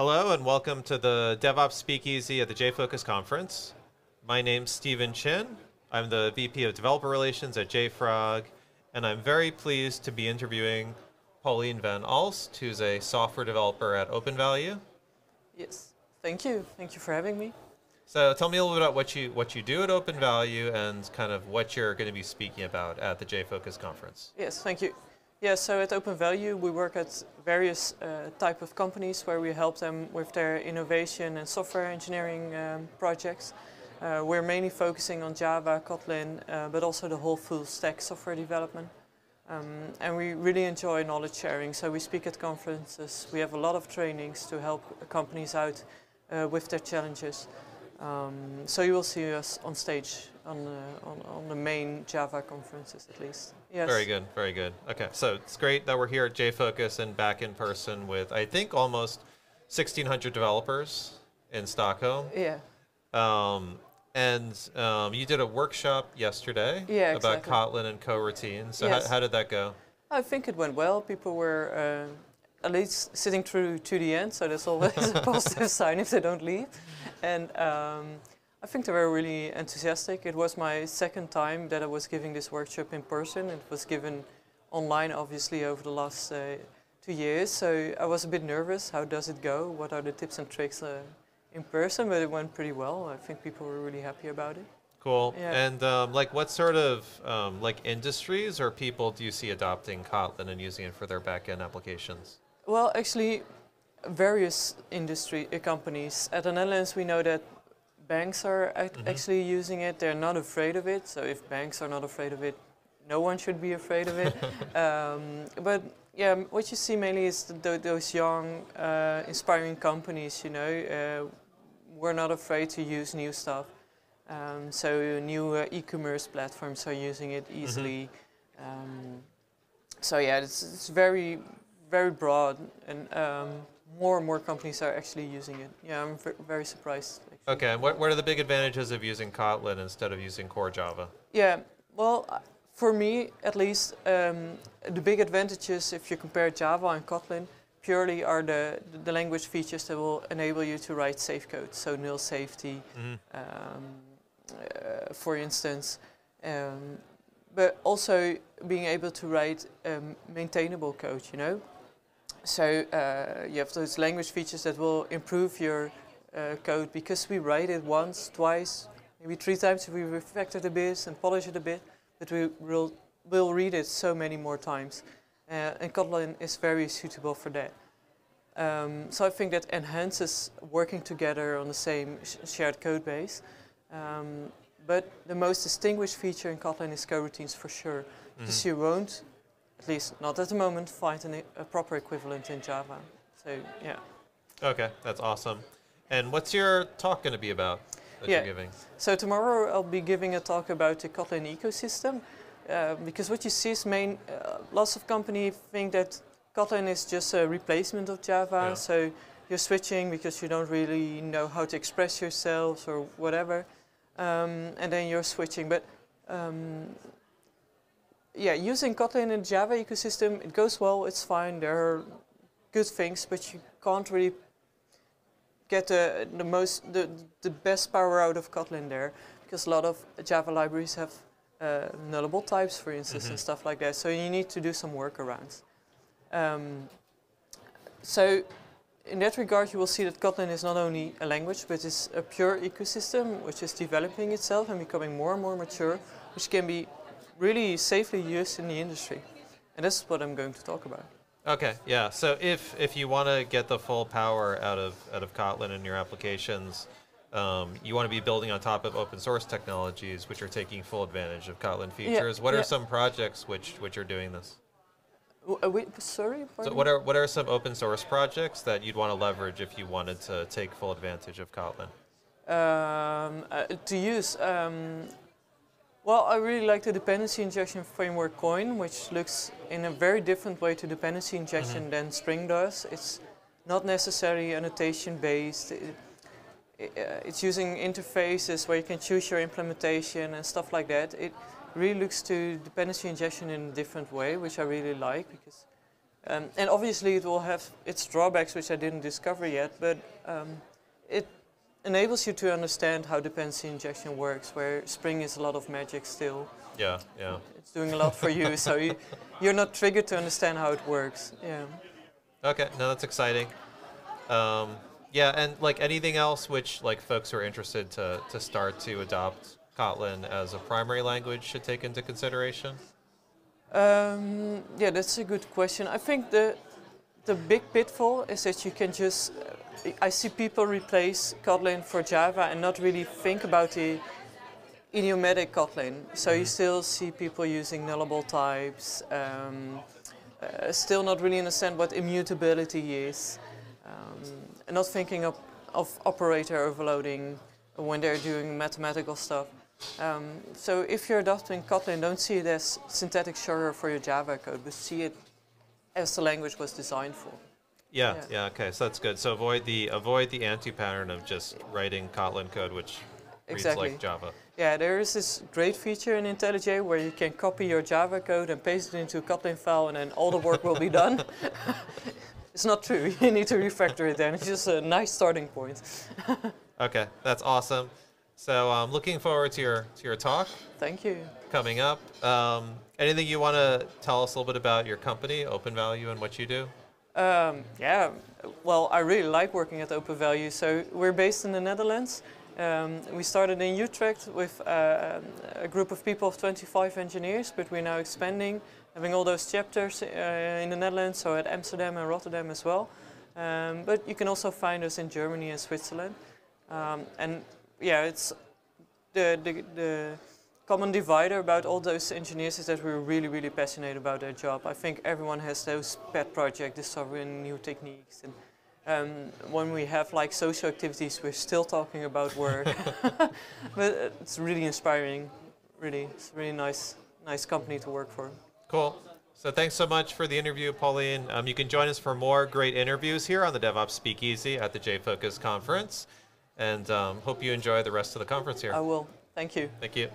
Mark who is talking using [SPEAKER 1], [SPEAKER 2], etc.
[SPEAKER 1] Hello and welcome to the DevOps Speakeasy at the Jfokus conference. My name's Stephen Chin. I'm the VP of Developer Relations at JFrog, and I'm very pleased to be interviewing Pauline Van Alst, who's a software developer at OpenValue.
[SPEAKER 2] Yes, thank you. Thank you for having me.
[SPEAKER 1] So tell me a little bit about what you what you do at OpenValue and kind of what you're going to be speaking about at the Jfokus conference.
[SPEAKER 2] Yes, thank you. Yeah, so at Open Value we work at various uh, type of companies where we help them with their innovation and software engineering um, projects. Uh, we're mainly focusing on Java, Kotlin, uh, but also the whole full stack software development. Um, and we really enjoy knowledge sharing. So we speak at conferences. We have a lot of trainings to help companies out uh, with their challenges. Um, so you will see us on stage on on, on the main Java conferences at least.
[SPEAKER 1] Yes. Very good, very good. Okay, so it's great that we're here at Jfokus and back in person with, I think, almost 1,600 developers in Stockholm.
[SPEAKER 2] Yeah.
[SPEAKER 1] Um, and um, you did a workshop yesterday
[SPEAKER 2] yeah,
[SPEAKER 1] about
[SPEAKER 2] exactly.
[SPEAKER 1] Kotlin and coroutines. So
[SPEAKER 2] yes.
[SPEAKER 1] how, how, did that go?
[SPEAKER 2] I think it went well. People were uh, at least sitting through to the end, so that's always a positive sign if they don't leave. And um, I think they were really enthusiastic. It was my second time that I was giving this workshop in person. It was given online, obviously, over the last uh, two years. So I was a bit nervous. How does it go? What are the tips and tricks uh, in person? But it went pretty well. I think people were really happy about it.
[SPEAKER 1] Cool. Yeah. And um, like, what sort of um, like industries or people do you see adopting Kotlin and using it for their backend applications?
[SPEAKER 2] Well, actually, various industry uh, companies. At the Netherlands, we know that banks are act mm -hmm. actually using it. They're not afraid of it. So if banks are not afraid of it, no one should be afraid of it. um, but yeah, what you see mainly is th those young, uh, inspiring companies. You know, uh, we're not afraid to use new stuff. Um, so new uh, e-commerce platforms are using it easily. Mm -hmm. um, so yeah, it's, it's very, very broad and um, more and more companies are actually using it. Yeah, I'm very surprised. Actually.
[SPEAKER 1] Okay, and what, what are the big advantages of using Kotlin instead of using core Java?
[SPEAKER 2] Yeah, well, uh, for me at least, um, the big advantages if you compare Java and Kotlin purely are the, the language features that will enable you to write safe code, so nil safety, mm -hmm. um, uh, for instance. Um, but also being able to write um, maintainable code, you know? So uh, you have those language features that will improve your uh, code because we write it once, twice, maybe three times if we refactor a bit and polish it a bit, but we will will read it so many more times. Uh, and Kotlin is very suitable for that. Um, so I think that enhances working together on the same sh shared code base. Um, but the most distinguished feature in Kotlin is coroutines for sure, because mm -hmm. you won't at least not at the moment, find an, a proper equivalent in Java. So yeah.
[SPEAKER 1] Okay, that's awesome. And what's your talk going to be about that
[SPEAKER 2] yeah.
[SPEAKER 1] you're giving?
[SPEAKER 2] So tomorrow I'll be giving a talk about the Kotlin ecosystem. Uh, because what you see is main, uh, lots of companies think that Kotlin is just a replacement of Java. Yeah. So you're switching because you don't really know how to express yourselves or whatever. Um, and then you're switching. But um, yeah, using Kotlin in Java ecosystem, it goes well, it's fine, there are good things, but you can't really get the, the most, the, the best power out of Kotlin there, because a lot of Java libraries have uh, nullable types, for instance, mm -hmm. and stuff like that, so you need to do some workarounds. Um, so in that regard, you will see that Kotlin is not only a language, but it's a pure ecosystem, which is developing itself and becoming more and more mature, which can be really safely used in the industry. And this is what I'm going to talk about.
[SPEAKER 1] Okay, yeah. So if, if you want to get the full power out of, out of Kotlin in your applications, um, you want to be building on top of open source technologies which are taking full advantage of Kotlin features. Yeah, what yeah. are some projects which, which are doing this?
[SPEAKER 2] Uh, wait, sorry?
[SPEAKER 1] So what are, what are some open source projects that you'd want to leverage if you wanted to take full advantage of Kotlin?
[SPEAKER 2] Um, uh, to use, um, well, I really like the dependency injection framework Koin, which looks in a very different way to dependency injection mm -hmm. than Spring does. It's not necessarily annotation based. It, it, uh, it's using interfaces where you can choose your implementation and stuff like that. It really looks to dependency injection in a different way, which I really like because Um, and obviously, it will have its drawbacks, which I didn't discover yet, but um, it enables you to understand how dependency injection works, where Spring is a lot of magic still.
[SPEAKER 1] Yeah, yeah.
[SPEAKER 2] It's doing a lot for you, so you, you're not triggered to understand how it works. Yeah.
[SPEAKER 1] Okay, no, that's exciting. Um, yeah, and like anything else which like folks who are interested to, to start to adopt Kotlin as a primary language should take into consideration?
[SPEAKER 2] Um, yeah, that's a good question. I think the the big pitfall is that you can just. I see people replace Kotlin for Java and not really think about the idiomatic Kotlin. So you still see people using nullable types, um, uh, still not really understand what immutability is, um, not thinking of, of operator overloading when they're doing mathematical stuff. Um, so if you're adopting Kotlin, don't see it as synthetic sugar for your Java code, but see it as the language was designed for.
[SPEAKER 1] Yeah, yeah, yeah okay, so that's good. So avoid the avoid the anti-pattern of just writing Kotlin code, which exactly. reads like Java.
[SPEAKER 2] Yeah, there is this great feature in IntelliJ where you can copy your Java code and paste it into a Kotlin file, and then all the work will be done. it's not true. You need to refactor it, and it's just a nice starting point.
[SPEAKER 1] okay, that's awesome. So I'm um, looking forward to your to your talk.
[SPEAKER 2] Thank you.
[SPEAKER 1] Coming up. Um, anything you want to tell us a little bit about your company, Open Value, and what you do?
[SPEAKER 2] Um, yeah, well, I really like working at Open Value. So we're based in the Netherlands. Um, we started in Utrecht with uh, a group of people of 25 engineers, but we're now expanding, having all those chapters uh, in the Netherlands, so at Amsterdam and Rotterdam as well. Um, but you can also find us in Germany and Switzerland. Um, and yeah, it's the, the, the common divider about all those engineers is that we're really, really passionate about their job. I think everyone has those pet projects, discovering new techniques. And um, when we have like social activities, we're still talking about work. but it's really inspiring, really. It's a really nice, nice company to work for.
[SPEAKER 1] Cool. So thanks so much for the interview, Pauline. Um, you can join us for more great interviews here on the DevOps Speakeasy at the Jfokus conference and um, hope you enjoy the rest of the conference here.
[SPEAKER 2] I will. Thank you.
[SPEAKER 1] Thank you.